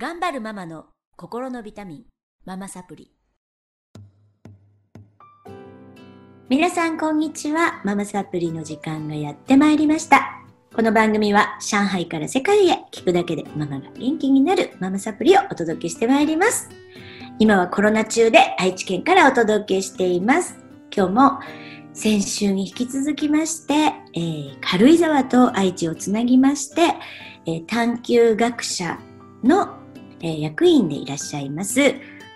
頑張るママの心のビタミン、ママサプリ。皆さんこんにちは。ママサプリの時間がやってまいりました。この番組は上海から世界へ聞くだけでママが元気になるママサプリをお届けしてまいります。今はコロナ中で愛知県からお届けしています。今日も先週に引き続きまして、えー軽井沢と愛知をつなぎまして、えー探究学者の、え役員でいらっしゃいます、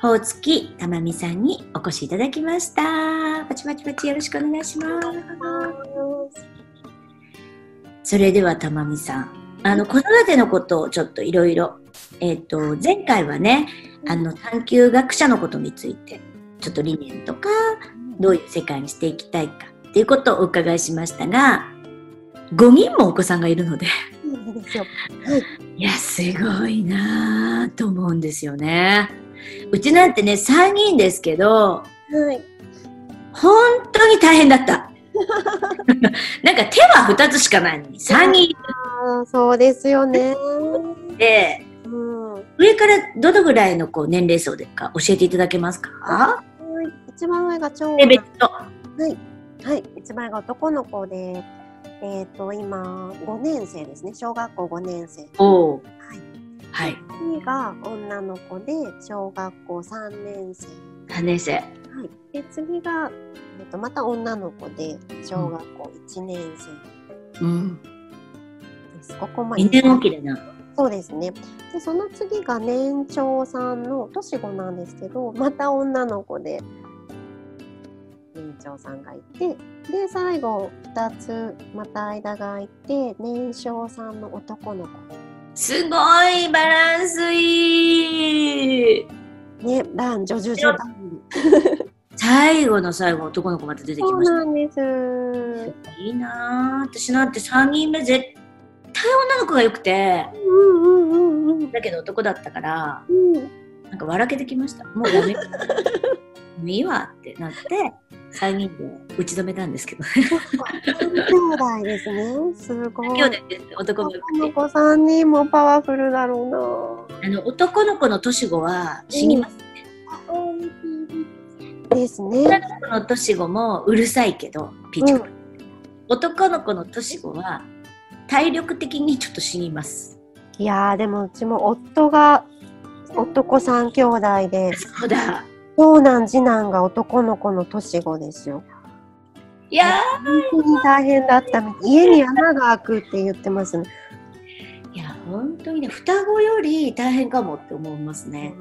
ほうつきたまみさんにお越しいただきました。パチパチパチよろしくお願いします。それではたまみさん、あの、子育てのことをちょっといろいろ、えっ、と、前回はね、あの、探究学者のことについて、ちょっと理念とか、どういう世界にしていきたいかっていうことをお伺いしましたが、5人もお子さんがいるので、いいですよ。いや、すごいなぁと思うんですよね。うちなんてね、3人ですけど、はい。本当に大変だった。なんか手は2つしかないのに、3人いあーそうですよね。て、うん。は上からどのぐらいのこう年齢層でか教えていただけますか？い。一番上が長男。と。はい。一番上が男の子で、えっ、と、今、5年生ですね。小学校5年生。はい。はい。次が女の子で、小学校3年生。3年生。はい。で、次が、えっとまた女の子で、小学校1年生うん。です。ここま2年おきだな。そうですね。で、その次が年長さんの年子なんですけど、また女の子で年長さんがいて、で、最後2つまた間が空いて、年少さんの男の子。すごいバランスいいね、男女女女男最後の最後男の子また出てきそうました。なんです。いいなぁ。私なんて3人目絶対女の子が良くて、うんうんうんうん。だけど男だったから、うんなんか笑けてきました。もうダメ。もういいわってなって、3人で打ち止めたんですけど。兄弟ですね。すごい。兄弟です。男の子男の子3人もパワフルだろあの男の子の年子は死にます。うな。ですね。女の子の年子もうるさいけど、ピーチコ、男の子の年子は体力的にちょっと死にます。いやーでもうちも夫が男3兄弟でそうだ。長男次男が男の子の年子ですよ。いや本当に大変だったみたい家に穴が開くって言ってますね。ー、いや、本当にね、双子より大変かもって思いますね。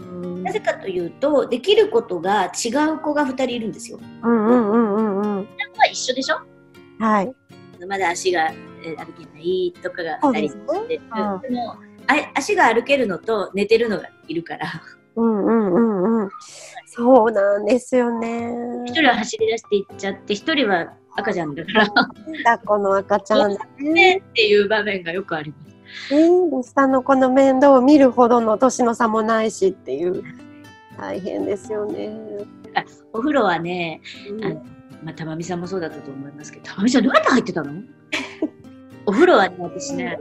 なぜかというと、できることが違う子が2人いるんですよ。うんうんうんうんうん。は一緒でしょ？はい。まだ足がえー歩けないとかが2そうですね。人でもあ足が歩けるのと寝てるのがいるから、うんうんうんうん。そうなんですよね。一人は走り出していっちゃって、一人は赤ちゃんだから、抱っこの赤ちゃんだね。ねっていう場面がよくあります。ねで下の子の面倒を見るほどの年の差もないしっていう。大変ですよね。お風呂はね、うんあのまあ、たまみさんもそうだったと思いますけど、たまみさんどうやって入ってたの？お風呂はね、私ね、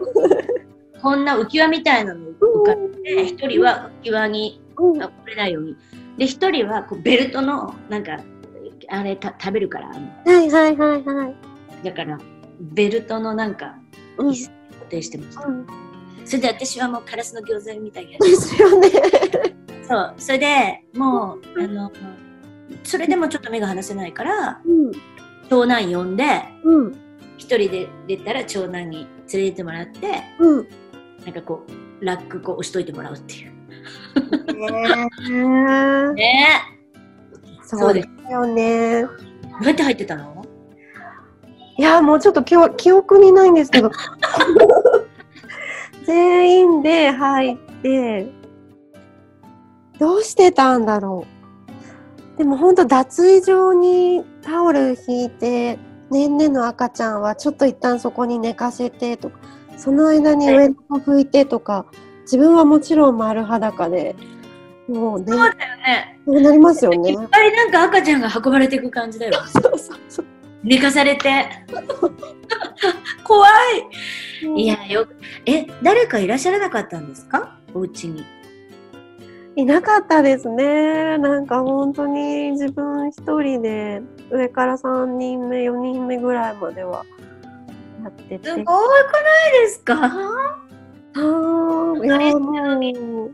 こんな浮き輪みたいなの浮かべて、一人は浮き輪にうんあこれないように。で、一人はこうベルトの、なんか、あれた食べるから、はいはいはいはい。だから、ベルトのなんか、うん椅子に固定してました。うんそれで私はもうカラスの餃子みたいにやでる。すよね。そう。それでもう、あの、それでもちょっと目が離せないから、うん長男呼んで、うん一人で出たら長男に連れてってもらって、うん。なんかこう、ラックこう押しといてもらうっていう。ねねそうですよね。え。どうやって入ってたの？いや、もうちょっと記憶記憶にないんですけど、全員で入って、どうしてたんだろう。でも本当脱衣場にタオル引いて、ねんねの赤ちゃんはちょっと一旦そこに寝かせてとか、その間に上の子拭いてとか、自分はもちろん丸裸で、もうね、そうだよね。そうなりますよねいっ。ぱいなんか赤ちゃんが運ばれていく感じだよ。そうそうそう。寝かされて。怖い。いや、よく、え、誰かいらっしゃらなかったんですか？お家に。いなかったですね。なんか本当に自分一人で上から3人目、4人目ぐらいまではやってて。すごくないですか？あーいやもう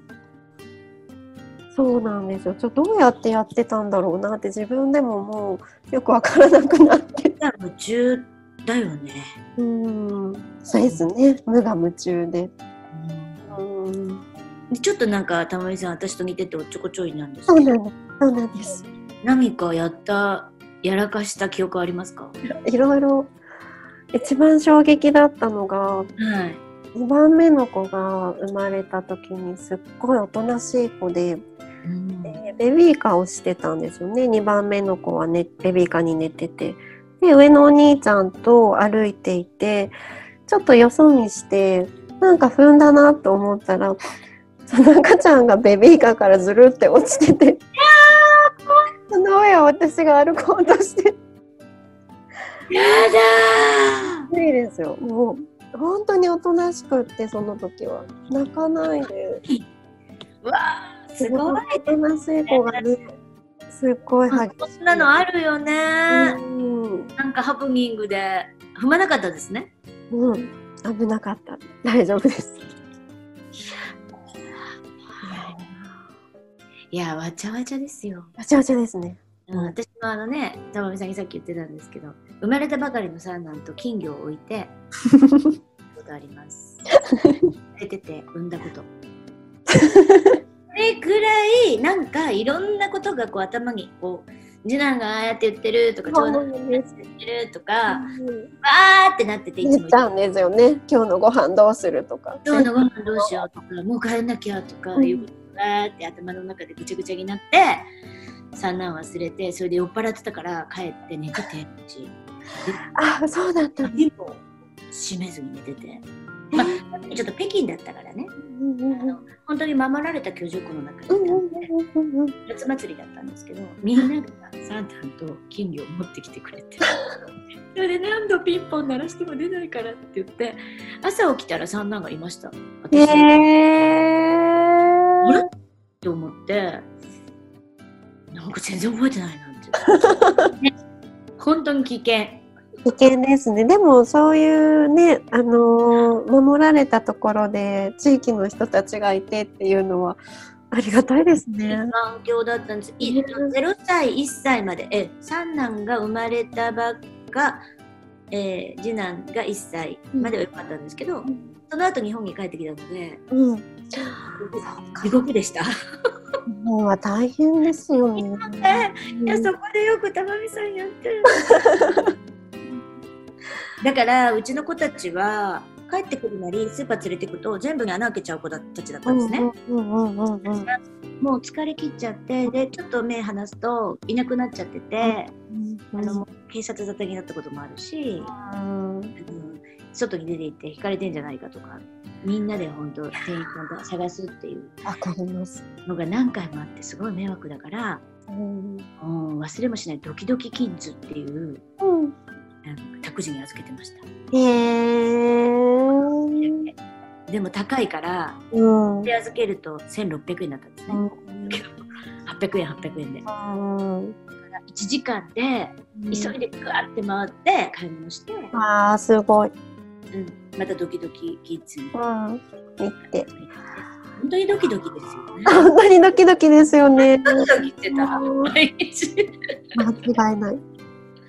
そうなんですよ。ちょどうやってやってたんだろうなって自分でももうよくわからなくなって。夢中だよね。うん、そうですね。無我夢中で。うん、でちょっとなんか玉美さん私と似てておっちょこちょいなんですそうなんです。そうなんです。何かやったやらかした記憶ありますか？いろいろ一番衝撃だったのがはい2番目の子が生まれた時にすっごいおとなしい子で、うん。でベビーカーをしてたんですよね。2番目の子は、ね、ベビーカーに寝てて。で上のお兄ちゃんと歩いていてちょっとよそ見してなんか踏んだなと思ったらその赤ちゃんがベビーカーからずるって落ちててその上を私が歩こうとしてやだ無理ですよ。もう本当におとなしくってその時は。泣かないで。わーすごい。おとなしい子がねすっごい激しい。そんなのあるよね、うん。なんかハプニングで。踏まなかったですね。うん、危なかった。大丈夫です。いやわちゃわちゃですよ、わちゃわちゃですね。うん、私もあのね玉美さんにさっき言ってたんですけど生まれたばかりの三男と金魚を置いてことあります出てて産んだことそれくらいなんかいろんなことがこう頭にこう次男がああやって言ってるとか長男がああやって言ってるとかわーってなってていつも言っんですよね。今日のご飯どうするとか。今日のご飯どうしようとかもう帰んなきゃとかいうことがーって頭の中でぐちゃぐちゃになって三男忘れてそれで酔っ払ってたから帰って寝ててうちあ、そうだった。でも閉めずに寝てて、まあ、ちょっと北京だったからね。うんうんあの本当に守られた居住区の中で夏祭りだったんですけどみんなが三男と金魚を持ってきてくれて。それで何度ピンポン鳴らしても出ないからって言って朝起きたら三男がいました。私、へー。あれ？って思って。なんか全然覚えてないなんて、ね、本当に危険危険ですね。でもそういうね、あのー守られたところで地域の人たちがいてっていうのはありがたいですね。環境だったんです。いね0歳、1歳まで、え三男が生まれたばっか、えー次男が1歳までは良かったんですけど、その後日本に帰ってきたので、うん。地獄でした。もうは大変ですよね。いや、そこでよく玉美さんやってる。だから、うちの子たちは、帰ってくるなり、スーパー連れてくと、全部に穴開けちゃう子たちだったんですね。うんうんうんうんもう疲れ切っちゃって、で、ちょっと目離すと、いなくなっちゃってて、うんあの警察沙汰になったこともあるし、うん。うん外に出て行って引かれてんじゃないかとかみんなで本当店員さんと探すっていう。のが何回もあってすごい迷惑だから、うん。うん、忘れもしないドキドキキッズっていう託児に預けてました。へー。でも高いからうん。で預けると1600円だったんですね、800円800円で。だうん。から1時間で急いでグワって回って買い物して、ああすごい。うん、またドキドキキッズに。うん。行って。本当にドキドキですよね。本当にドキドキですよね。ドキドキしてた。うん。毎日。間違いない。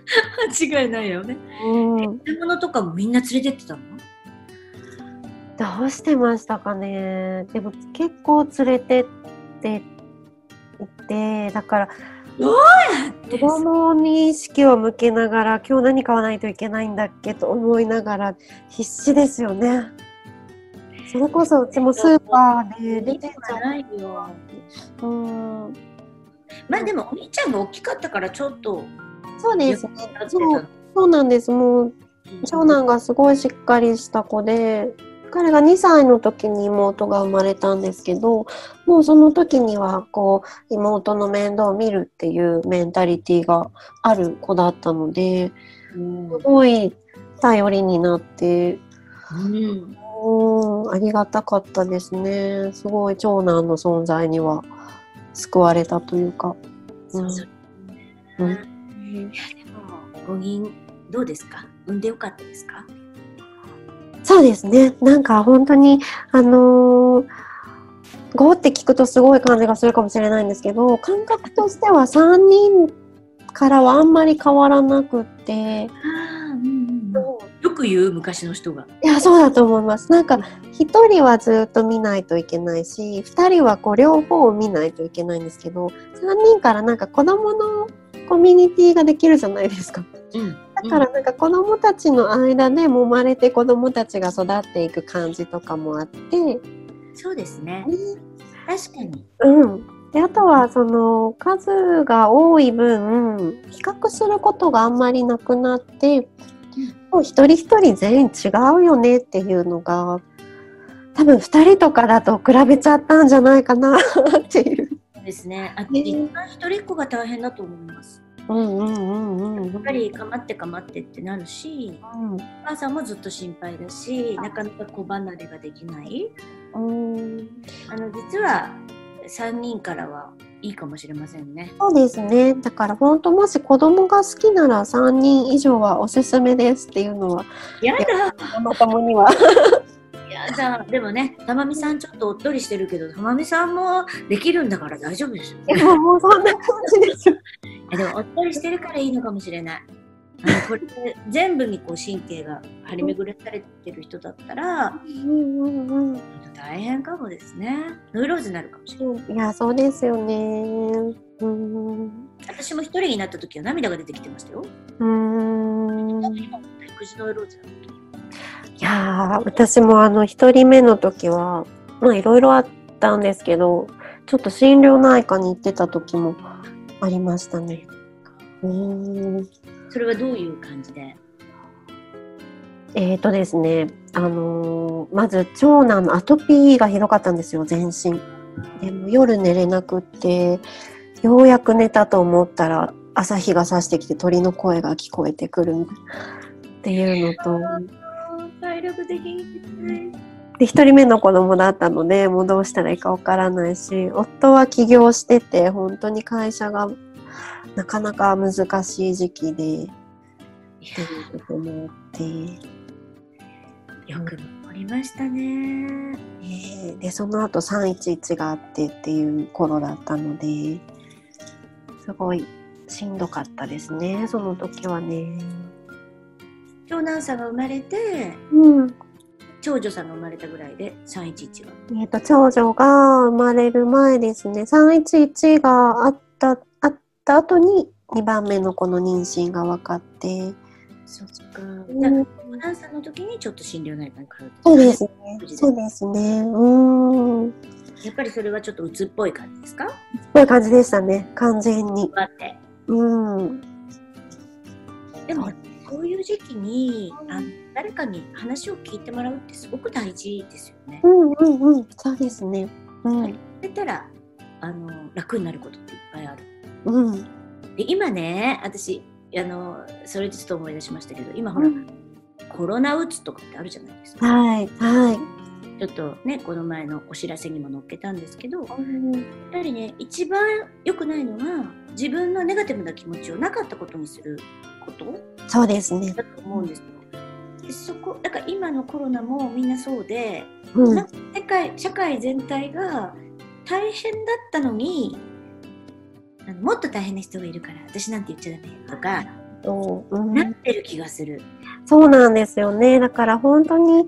間違いないよねうん買い物とかもみんな連れてってたの？どうしてましたかね。でも結構連れてっていて、だから子供に意識を向けながら今日何買わないといけないんだっけと思いながら必死ですよね。それこそうちもスーパーで出てちゃじゃないよう。うん、まあでもお兄ちゃんが大きかったからちょっとそうですね。そうそうなんです。もう長男がすごいしっかりした子で、彼が2歳の時に妹が生まれたんですけど、もうその時にはこう妹の面倒を見るっていうメンタリティがある子だったので、うんすごい頼りになって、うんありがたかったですね。すごい長男の存在には救われたというか。うんうんいやでも五人どうですか？産んでよかったですか？そうですね。なんか本当に、あのー、5って聞くとすごい感じがするかもしれないんですけど、感覚としては3人からはあんまり変わらなくって、うんよく言う昔の人が。いや、そうだと思います。なんか、1人はずっと見ないといけないし、2人はこう両方を見ないといけないんですけど、3人からなんか子供のコミュニティができるじゃないですか。うん。だからなんか子供たちの間で揉まれて子供たちが育っていく感じとかもあって、そうですね。確かに。うん。で、あとはその数が多い分、比較することがあんまりなくなって、もう一人一人全員違うよねっていうのが、多分二人とかだと比べちゃったんじゃないかなっていう。そうですねあね一番一人っ子が大変だと思いますうんうんうんうん。やっぱりかまってかまってってなるしお母さんもずっと心配だしなかなか子離れができないうん。うん。あの実は3人からはいいかもしれませんねそうですね。だから本当もし子供が好きなら3人以上はおすすめですっていうのは、やだママ友には。やだでもねたまみさんちょっとおっとりしてるけどたまみさんもできるんだから大丈夫ですよでももうそんな感じです でもおっとりしてるからいいのかもしれない。あのこれ全部にこう神経が張り巡らされてる人だったらうんうんうん。大変かもですね。ノイローズになるかもしれない。いや、そうですよね。うん。私も一人になった時は涙が出てきてましたよ。うん。育児ノイローズだった時いやー、私もあの、一人目の時は、まあ、いろいろあったんですけど、ちょっと心療内科に行ってた時もありましたね。うん。それはどういう感じで？えーとですね、あのーまず長男のアトピーがひどかったんですよ、全身。でも夜寝れなくって、ようやく寝たと思ったら朝日が差してきて鳥の声が聞こえてくるっていうのと、体力的にで、一人目の子供だったので、もうどうしたらいいかわからないし、夫は起業してて、本当に会社がなかなか難しい時期で、いっていうこともあって、やよく残りましたね。えーでその後311があってっていう頃だったのですごいしんどかったですねその時はね。長男さんが生まれてうん。長女さんが生まれたぐらいで311が。えー、と長女が生まれる前ですね。311があったあった後に2番目の子の妊娠が分かって、そっか。うん。だから長男さんの時にちょっと心療内科に通ってそうですね。そうですね。うん。やっぱりそれはちょっと鬱っぽい感じですか？そういう感じでしたね。完全に。あって。うん。でもそういう時期にあの誰かに話を聞いてもらうってすごく大事ですよね。うんうんうん。そうですね。うん。それたらあの楽になることっていっぱいある。うん。で今ね私あのそれでちょっと思い出しましたけど今ほら、コロナうつとかってあるじゃないですか。はいはい。ちょっとねこの前のお知らせにも載っけたんですけどやうん。はりね一番良くないのは自分のネガティブな気持ちをなかったことにすること？そうですねだと思うんですよ。でそこだから今のコロナもみんなそうで、うんなんか世界社会全体が大変だったのにあのもっと大変な人がいるから私なんて言っちゃダメとか、そううんなってる気がする。そうなんですよね。だから本当に、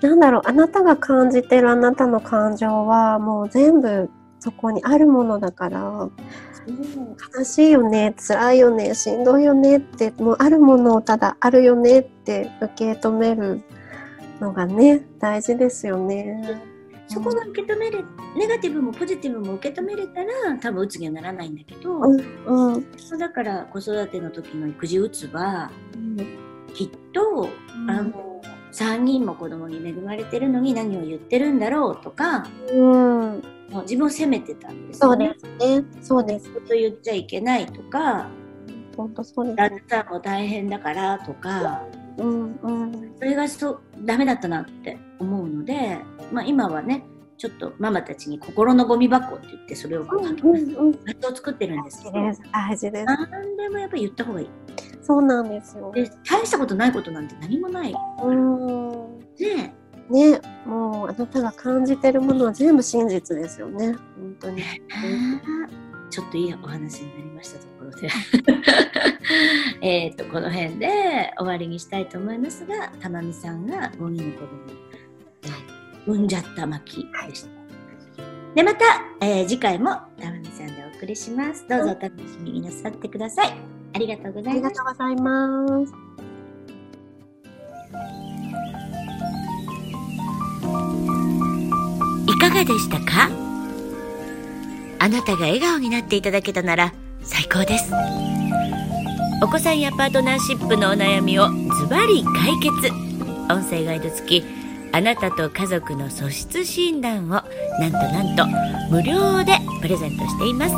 なんだろう、あなたが感じてるあなたの感情はもう全部そこにあるものだから、悲しいよね、辛いよね、しんどいよねって、もうあるものをただあるよねって受け止めるのがね、大事ですよね。そこが受け止めれネガティブもポジティブも受け止めれたら多分うつにはならないんだけど、うん、うん、だから子育ての時の育児うつはきっと、あの3人も子供に恵まれてるのに何を言ってるんだろうとかうん、もう自分を責めてたんですそうよね。ですね。そうです。こと言っちゃいけないとか本当そうです旦那さんも大変だからとかうんうんそれがそうダメだったなって思うので、まあ、今はねちょっとママたちに心のゴミ箱って言ってそれをこう書きます。うんうんバットを作ってるんですけど、大事です大事です何でもやっぱり言った方がいい。そうなんですよ。で、大したことないことなんて何もない。うん。ねねもうあなたが感じてるものは全部真実ですよね。本当に。ちょっといいお話になりましたところで。えっとこの辺で終わりにしたいと思いますがたまみさんが5人の子供を産んじゃった。巻でした。でまた、えー次回もたまみさんでお送りします。どうぞお楽しみになさってください。ありがとうござありいました。がとうございます。いかがでしたか？あなたが笑顔になっていただけたなら最高です。お子さんやパートナーシップのお悩みをズバリ解決。音声ガイド付きあなたと家族の素質診断をなんとなんと無料でプレゼントしています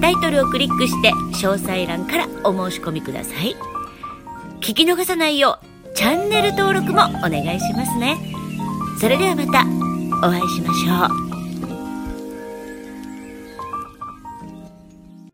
タイトルをクリックして詳細欄からお申し込みください。聞き逃さないようチャンネル登録もお願いしますね。それではまたお会いしましょう。